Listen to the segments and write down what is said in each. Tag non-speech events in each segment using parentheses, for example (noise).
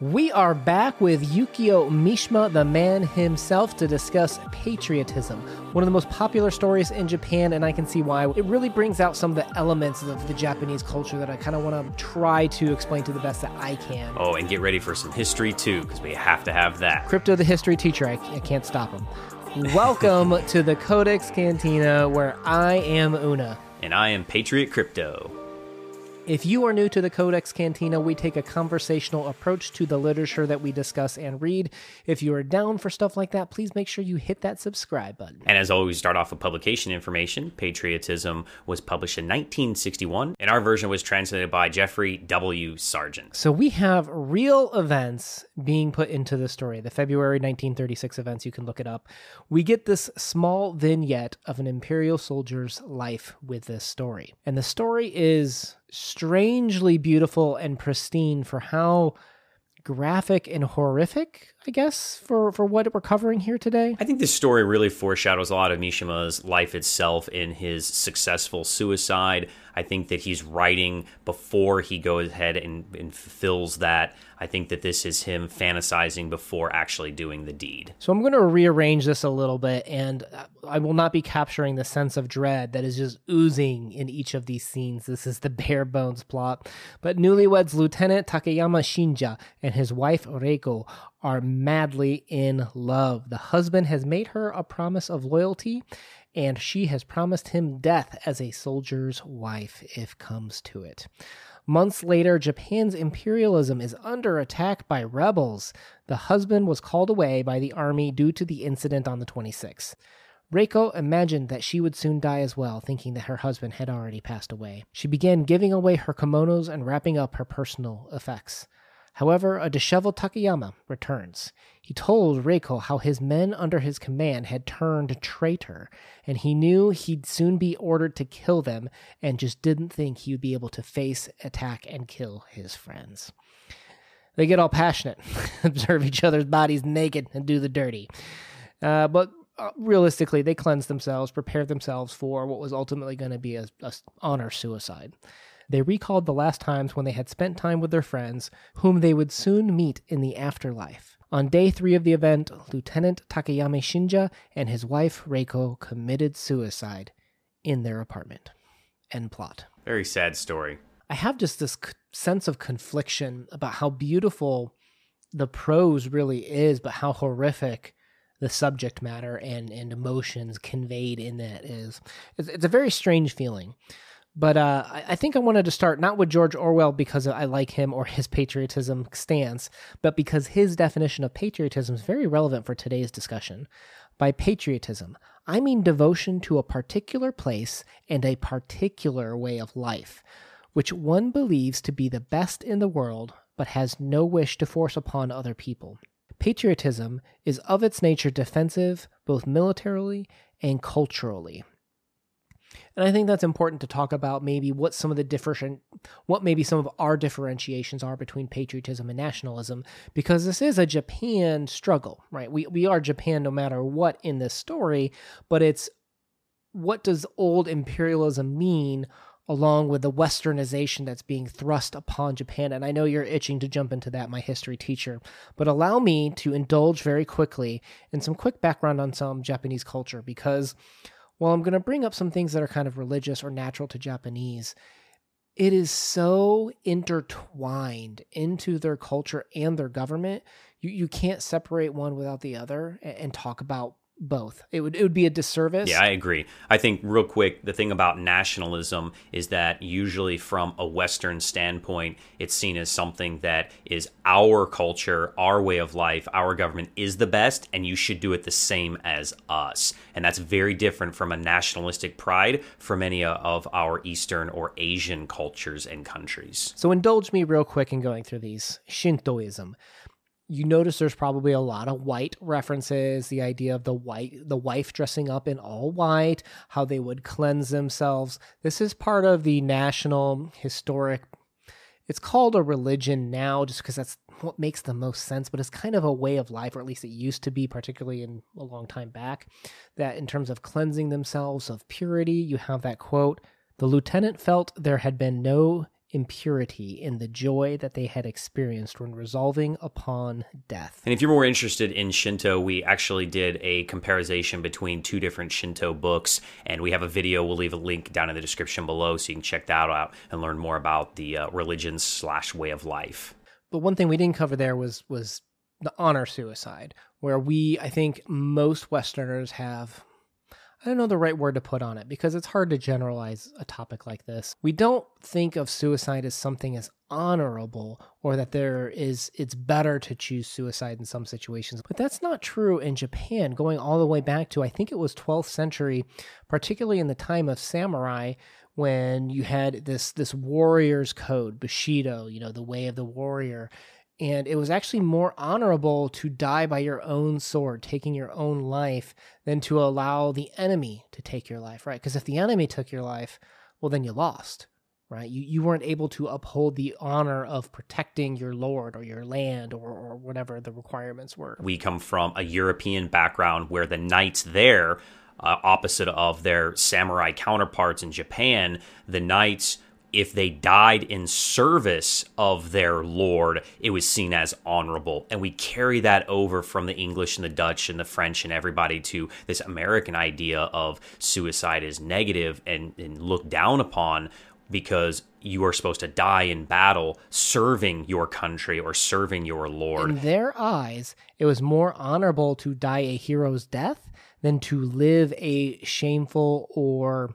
We are back with Yukio Mishima, the man himself, to discuss patriotism, one of the most popular stories in Japan, and I can see why. It really brings out some of the elements of the Japanese culture that I kind of want to try to explain to the best that I can. Oh, and get ready for some history too, because we have to have that. Crypto, the history teacher, I, I can't stop him. Welcome (laughs) to the Codex Cantina, where I am Una. And I am Patriot Crypto. If you are new to the Codex Cantina, we take a conversational approach to the literature that we discuss and read. If you are down for stuff like that, please make sure you hit that subscribe button. And as always, start off with publication information. Patriotism was published in 1961, and our version was translated by Geoffrey W. Sargent. So we have real events being put into the story. The February 1936 events, you can look it up. We get this small vignette of an Imperial soldier's life with this story. And the story is strangely beautiful and pristine for how graphic and horrific, I guess, for, for what we're covering here today. I think this story really foreshadows a lot of Mishima's life itself in his successful suicide. I think that he's writing before he goes ahead and, and fulfills that. I think that this is him fantasizing before actually doing the deed. So I'm going to rearrange this a little bit, and I will not be capturing the sense of dread that is just oozing in each of these scenes. This is the bare bones plot. But newlyweds Lieutenant Takeyama Shinja and his wife Reiko are madly in love. The husband has made her a promise of loyalty and she has promised him death as a soldier's wife if comes to it. Months later, Japan's imperialism is under attack by rebels. The husband was called away by the army due to the incident on the 26th. Reiko imagined that she would soon die as well, thinking that her husband had already passed away. She began giving away her kimonos and wrapping up her personal effects. However, a disheveled Takayama returns. He told Reiko how his men under his command had turned traitor, and he knew he'd soon be ordered to kill them and just didn't think he would be able to face, attack, and kill his friends. They get all passionate, (laughs) observe each other's bodies naked, and do the dirty. Uh, but uh, realistically, they cleanse themselves, prepare themselves for what was ultimately going to be a, a honor suicide. They recalled the last times when they had spent time with their friends, whom they would soon meet in the afterlife. On day three of the event, Lieutenant Takayama Shinja and his wife Reiko committed suicide in their apartment. End plot. Very sad story. I have just this c- sense of confliction about how beautiful the prose really is, but how horrific the subject matter and, and emotions conveyed in that is. It's, it's a very strange feeling. But uh, I think I wanted to start not with George Orwell because I like him or his patriotism stance, but because his definition of patriotism is very relevant for today's discussion. By patriotism, I mean devotion to a particular place and a particular way of life, which one believes to be the best in the world but has no wish to force upon other people. Patriotism is of its nature defensive, both militarily and culturally. And I think that's important to talk about maybe what some of the different what maybe some of our differentiations are between patriotism and nationalism because this is a Japan struggle, right? We we are Japan no matter what in this story, but it's what does old imperialism mean along with the westernization that's being thrust upon Japan. And I know you're itching to jump into that, my history teacher, but allow me to indulge very quickly in some quick background on some Japanese culture because while I'm going to bring up some things that are kind of religious or natural to Japanese, it is so intertwined into their culture and their government. You, you can't separate one without the other and, and talk about both. It would it would be a disservice. Yeah, I agree. I think real quick, the thing about nationalism is that usually from a Western standpoint, it's seen as something that is our culture, our way of life, our government is the best, and you should do it the same as us. And that's very different from a nationalistic pride for many of our Eastern or Asian cultures and countries. So indulge me real quick in going through these. Shintoism you notice there's probably a lot of white references the idea of the white the wife dressing up in all white how they would cleanse themselves. This is part of the national historic it's called a religion now just because that's what makes the most sense but it's kind of a way of life or at least it used to be particularly in a long time back that in terms of cleansing themselves of purity you have that quote the lieutenant felt there had been no impurity in the joy that they had experienced when resolving upon death. And if you're more interested in Shinto, we actually did a comparison between two different Shinto books, and we have a video. We'll leave a link down in the description below so you can check that out and learn more about the uh, religion slash way of life. But one thing we didn't cover there was was the honor suicide, where we I think most Westerners have I don't know the right word to put on it because it's hard to generalize a topic like this. We don't think of suicide as something as honorable or that there is it's better to choose suicide in some situations. But that's not true in Japan going all the way back to I think it was 12th century, particularly in the time of samurai when you had this this warrior's code, Bushido, you know, the way of the warrior and it was actually more honorable to die by your own sword, taking your own life, than to allow the enemy to take your life, right? Because if the enemy took your life, well, then you lost, right? You, you weren't able to uphold the honor of protecting your lord or your land or, or whatever the requirements were. We come from a European background where the knights there, uh, opposite of their samurai counterparts in Japan, the knights if they died in service of their lord, it was seen as honorable. And we carry that over from the English and the Dutch and the French and everybody to this American idea of suicide is negative and, and looked down upon because you are supposed to die in battle serving your country or serving your lord. In their eyes, it was more honorable to die a hero's death than to live a shameful or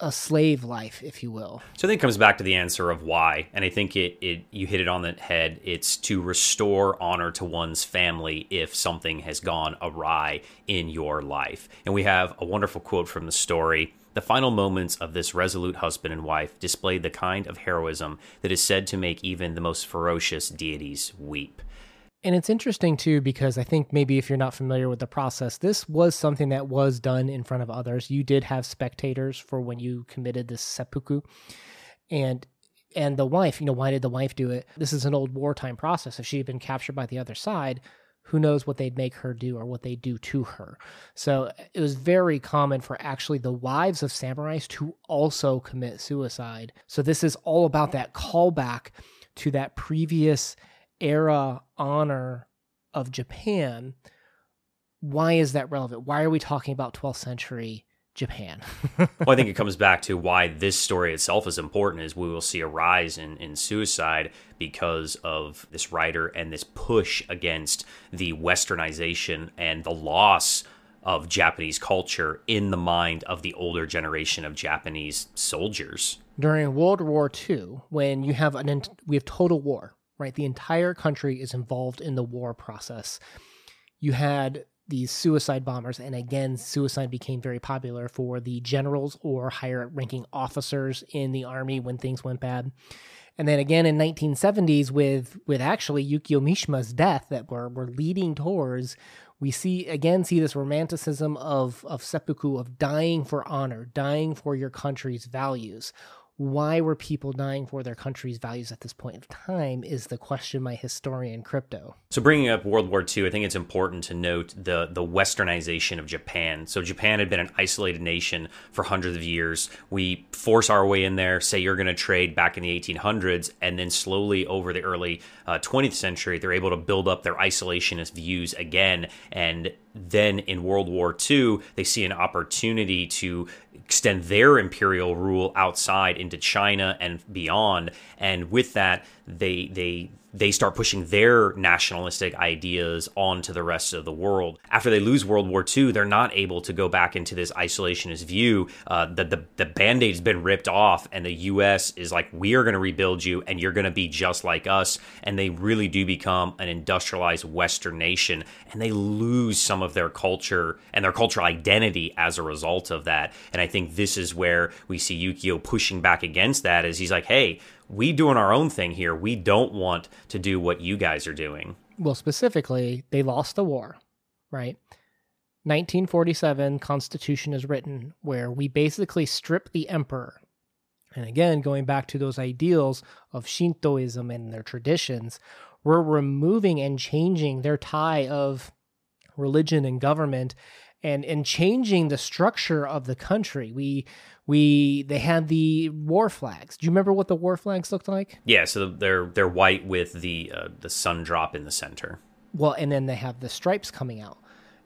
a slave life, if you will. So I think it comes back to the answer of why, and I think it, it you hit it on the head. It's to restore honor to one's family if something has gone awry in your life. And we have a wonderful quote from the story. The final moments of this resolute husband and wife displayed the kind of heroism that is said to make even the most ferocious deities weep. And it's interesting too because I think maybe if you're not familiar with the process, this was something that was done in front of others. You did have spectators for when you committed this seppuku. And and the wife, you know, why did the wife do it? This is an old wartime process. If she had been captured by the other side, who knows what they'd make her do or what they do to her. So it was very common for actually the wives of samurais to also commit suicide. So this is all about that callback to that previous era honor of Japan, why is that relevant? Why are we talking about 12th century Japan? (laughs) well, I think it comes back to why this story itself is important is we will see a rise in, in suicide because of this writer and this push against the westernization and the loss of Japanese culture in the mind of the older generation of Japanese soldiers. During World War II, when you have an we have total war, right? The entire country is involved in the war process. You had these suicide bombers, and again, suicide became very popular for the generals or higher ranking officers in the army when things went bad. And then again in 1970s with with actually Yukio Mishima's death that we're, we're leading towards, we see again see this romanticism of of seppuku of dying for honor, dying for your country's values why were people dying for their country's values at this point of time is the question my historian crypto. So bringing up world war ii i think it's important to note the the westernization of japan. So japan had been an isolated nation for hundreds of years. We force our way in there say you're going to trade back in the 1800s and then slowly over the early uh, 20th century they're able to build up their isolationist views again and then in World War II, they see an opportunity to extend their imperial rule outside into China and beyond. And with that, they they they start pushing their nationalistic ideas onto the rest of the world. After they lose World War II, they're not able to go back into this isolationist view. Uh, the, the, the band aid's been ripped off, and the US is like, we are going to rebuild you, and you're going to be just like us. And they really do become an industrialized Western nation, and they lose some of their culture and their cultural identity as a result of that. And I think this is where we see Yukio pushing back against that, as he's like, hey, we doing our own thing here. We don't want to do what you guys are doing. Well, specifically, they lost the war, right? 1947 Constitution is written where we basically strip the emperor. And again, going back to those ideals of Shintoism and their traditions, we're removing and changing their tie of religion and government and and changing the structure of the country. We we they had the war flags. Do you remember what the war flags looked like? Yeah, so they're they're white with the uh, the sun drop in the center. Well, and then they have the stripes coming out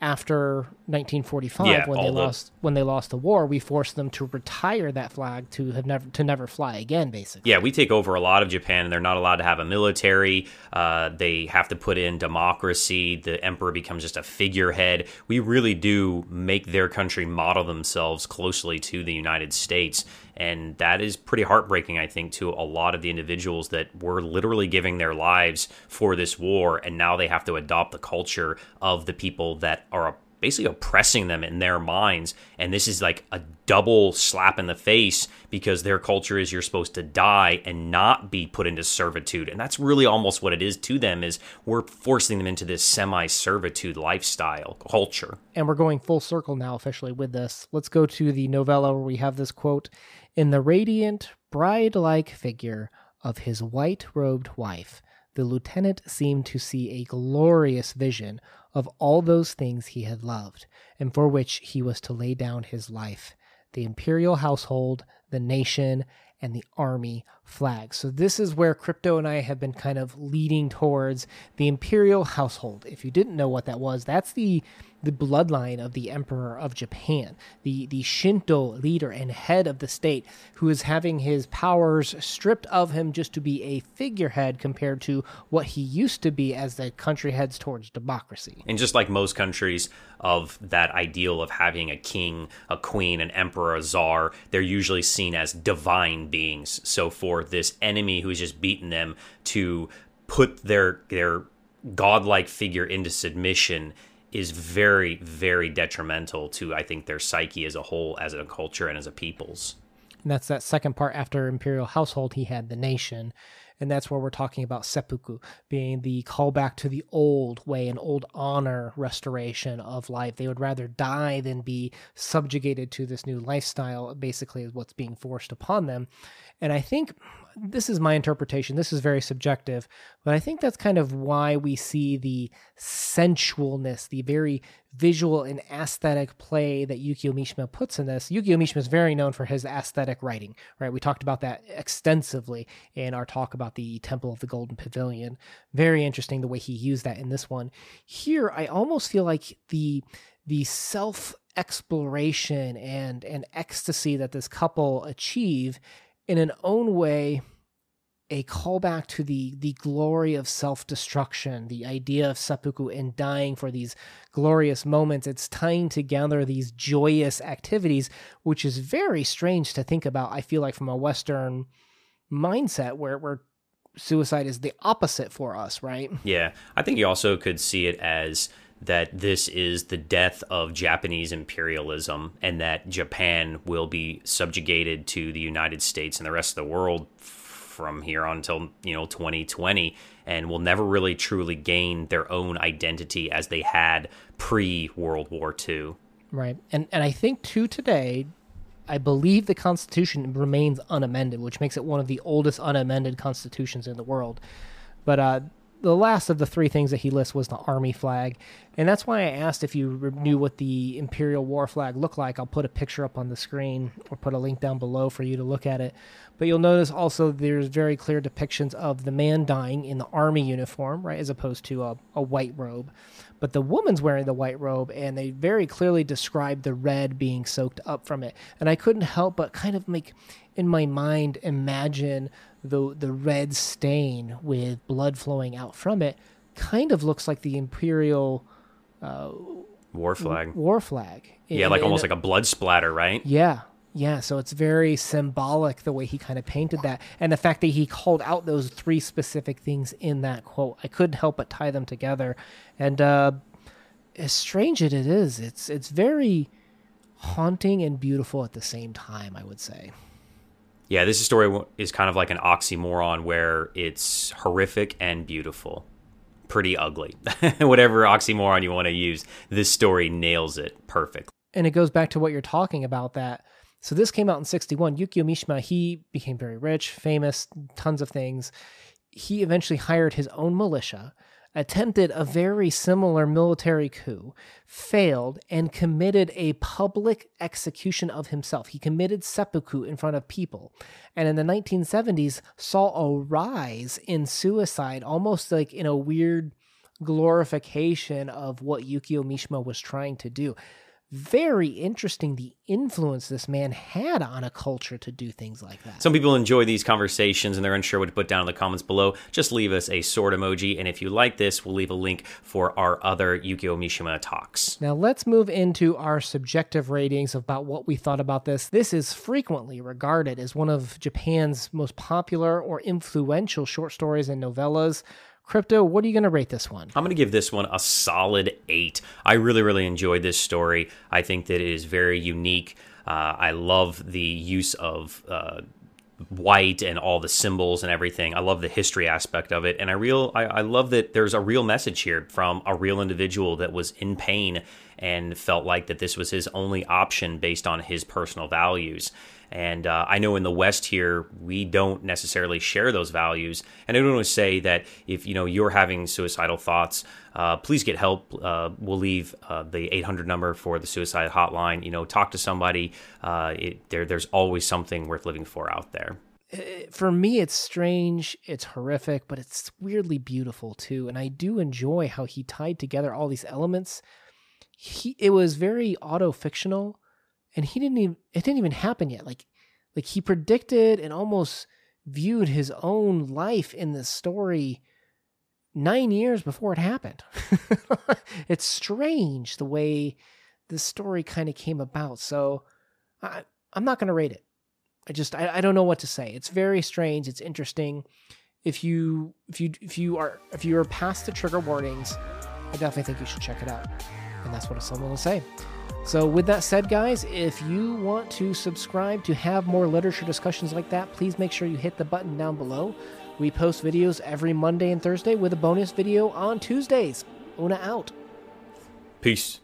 after 1945 Yeah, when they the- lost when they lost the war we forced them to retire that flag to have never to never fly again basically Yeah, we take over a lot of Japan, and they're not allowed to have a military. Uh, they have to put in democracy. The emperor becomes just a figurehead. We really do make their country model themselves closely to the United States. And that is pretty heartbreaking, I think, to a lot of the individuals that were literally giving their lives for this war. And now they have to adopt the culture of the people that are basically oppressing them in their minds. And this is like a double slap in the face because their culture is you're supposed to die and not be put into servitude. And that's really almost what it is to them is we're forcing them into this semi-servitude lifestyle culture. And we're going full circle now officially with this. Let's go to the novella where we have this quote in the radiant bride-like figure of his white-robed wife the lieutenant seemed to see a glorious vision of all those things he had loved, and for which he was to lay down his life the imperial household, the nation, and the army flag. So, this is where Crypto and I have been kind of leading towards the imperial household. If you didn't know what that was, that's the the bloodline of the emperor of Japan, the the Shinto leader and head of the state who is having his powers stripped of him just to be a figurehead compared to what he used to be as the country heads towards democracy. And just like most countries of that ideal of having a king, a queen, an emperor, a czar, they're usually seen as divine beings. So for this enemy who's just beaten them to put their their godlike figure into submission is very, very detrimental to I think their psyche as a whole, as a culture, and as a people's. And that's that second part after imperial household, he had the nation. And that's where we're talking about seppuku being the callback to the old way, an old honor restoration of life. They would rather die than be subjugated to this new lifestyle, basically, is what's being forced upon them. And I think this is my interpretation. This is very subjective, but I think that's kind of why we see the sensualness, the very visual and aesthetic play that Yukio Mishima puts in this. Yukio Mishima is very known for his aesthetic writing, right? We talked about that extensively in our talk about the Temple of the Golden Pavilion. Very interesting the way he used that in this one. Here, I almost feel like the the self exploration and and ecstasy that this couple achieve in an own way a callback to the the glory of self-destruction the idea of seppuku and dying for these glorious moments. It's tying together these joyous activities which is very strange to think about i feel like from a western mindset where where suicide is the opposite for us right? Yeah, I think you also could see it as that this is the death of Japanese imperialism and that Japan will be subjugated to the United States and the rest of the world from here on until, you know, 2020 and will never really truly gain their own identity as they had pre World War II. Right. And and I think to today, I believe the Constitution remains unamended, which makes it one of the oldest unamended constitutions in the world. But uh, the last of the three things that he lists was the army flag, and that's why I asked if you knew what the Imperial War flag looked like. I'll put a picture up on the screen or put a link down below for you to look at it. But you'll notice also there's very clear depictions of the man dying in the army uniform, right, as opposed to a, a white robe. But the woman's wearing the white robe, and they very clearly describe the red being soaked up from it. And I couldn't help but kind of make, in my mind, imagine the the red stain with blood flowing out from it. Kind of looks like the imperial uh, War flag. war flag. Yeah, In- like in almost a- like a blood splatter, right? yeah, yeah. So it's very symbolic the way he kind of painted that, and the fact that he called out those three specific things in that quote. I couldn't help but tie them together, and uh, as strange as it is, it's it's very haunting and beautiful at the same time. I would say. Yeah, this story is kind of like an oxymoron where it's horrific and beautiful. Pretty ugly. (laughs) Whatever oxymoron you want to use, this story nails it perfectly. and it goes back to what you're talking about that so this came out in 61 yukio mishima he became very rich famous tons of things he eventually hired his own militia attempted a very similar military coup, failed, and committed a public execution of himself. He committed seppuku in front of people. And in the 1970s, saw a rise in suicide, almost like in a weird glorification of what Yukio Mishima was trying to do very interesting the influence this man had on a culture to do things like that. Some people enjoy these conversations and they're unsure what to put down in the comments below. Just leave us a sword emoji. And if you like this, we'll leave a link for our other Yukio Mishima talks. Now let's move into our subjective ratings about what we thought about this. This is frequently regarded as one of Japan's most popular or influential short stories and novellas. Crypto, what are you going to rate this one? I'm going to give this one a solid eight. I really, really enjoyed this story. I think that it is very unique. Uh, I love the use of uh, white and all the symbols and everything. I love the history aspect of it, and I real I, I love that there's a real message here from a real individual that was in pain and felt like that this was his only option based on his personal values. And uh, I know in the West here, we don't necessarily share those values. And I don't want to say that if you know you're having suicidal thoughts, uh, please get help. Uh, we'll leave uh, the 800 number for the suicide hotline. You know, talk to somebody. Uh, it, there, there's always something worth living for out there. Uh, for me, it's strange, it's horrific, but it's weirdly beautiful too. And I do enjoy how he tied together all these elements. He, it was very auto fictional and he didn't even it didn't even happen yet. Like like he predicted and almost viewed his own life in the story 9 years before it happened. (laughs) It's strange the way the story kind of came about. So i i'm not going to rate it. I just I, I don't know what to say. It's very strange. It's interesting. If you if you if you are if you are past the trigger warnings i definitely think you should check it out. And that's what someone will say so, with that said, guys, if you want to subscribe to have more literature discussions like that, please make sure you hit the button down below. We post videos every Monday and Thursday with a bonus video on Tuesdays. Una out. Peace.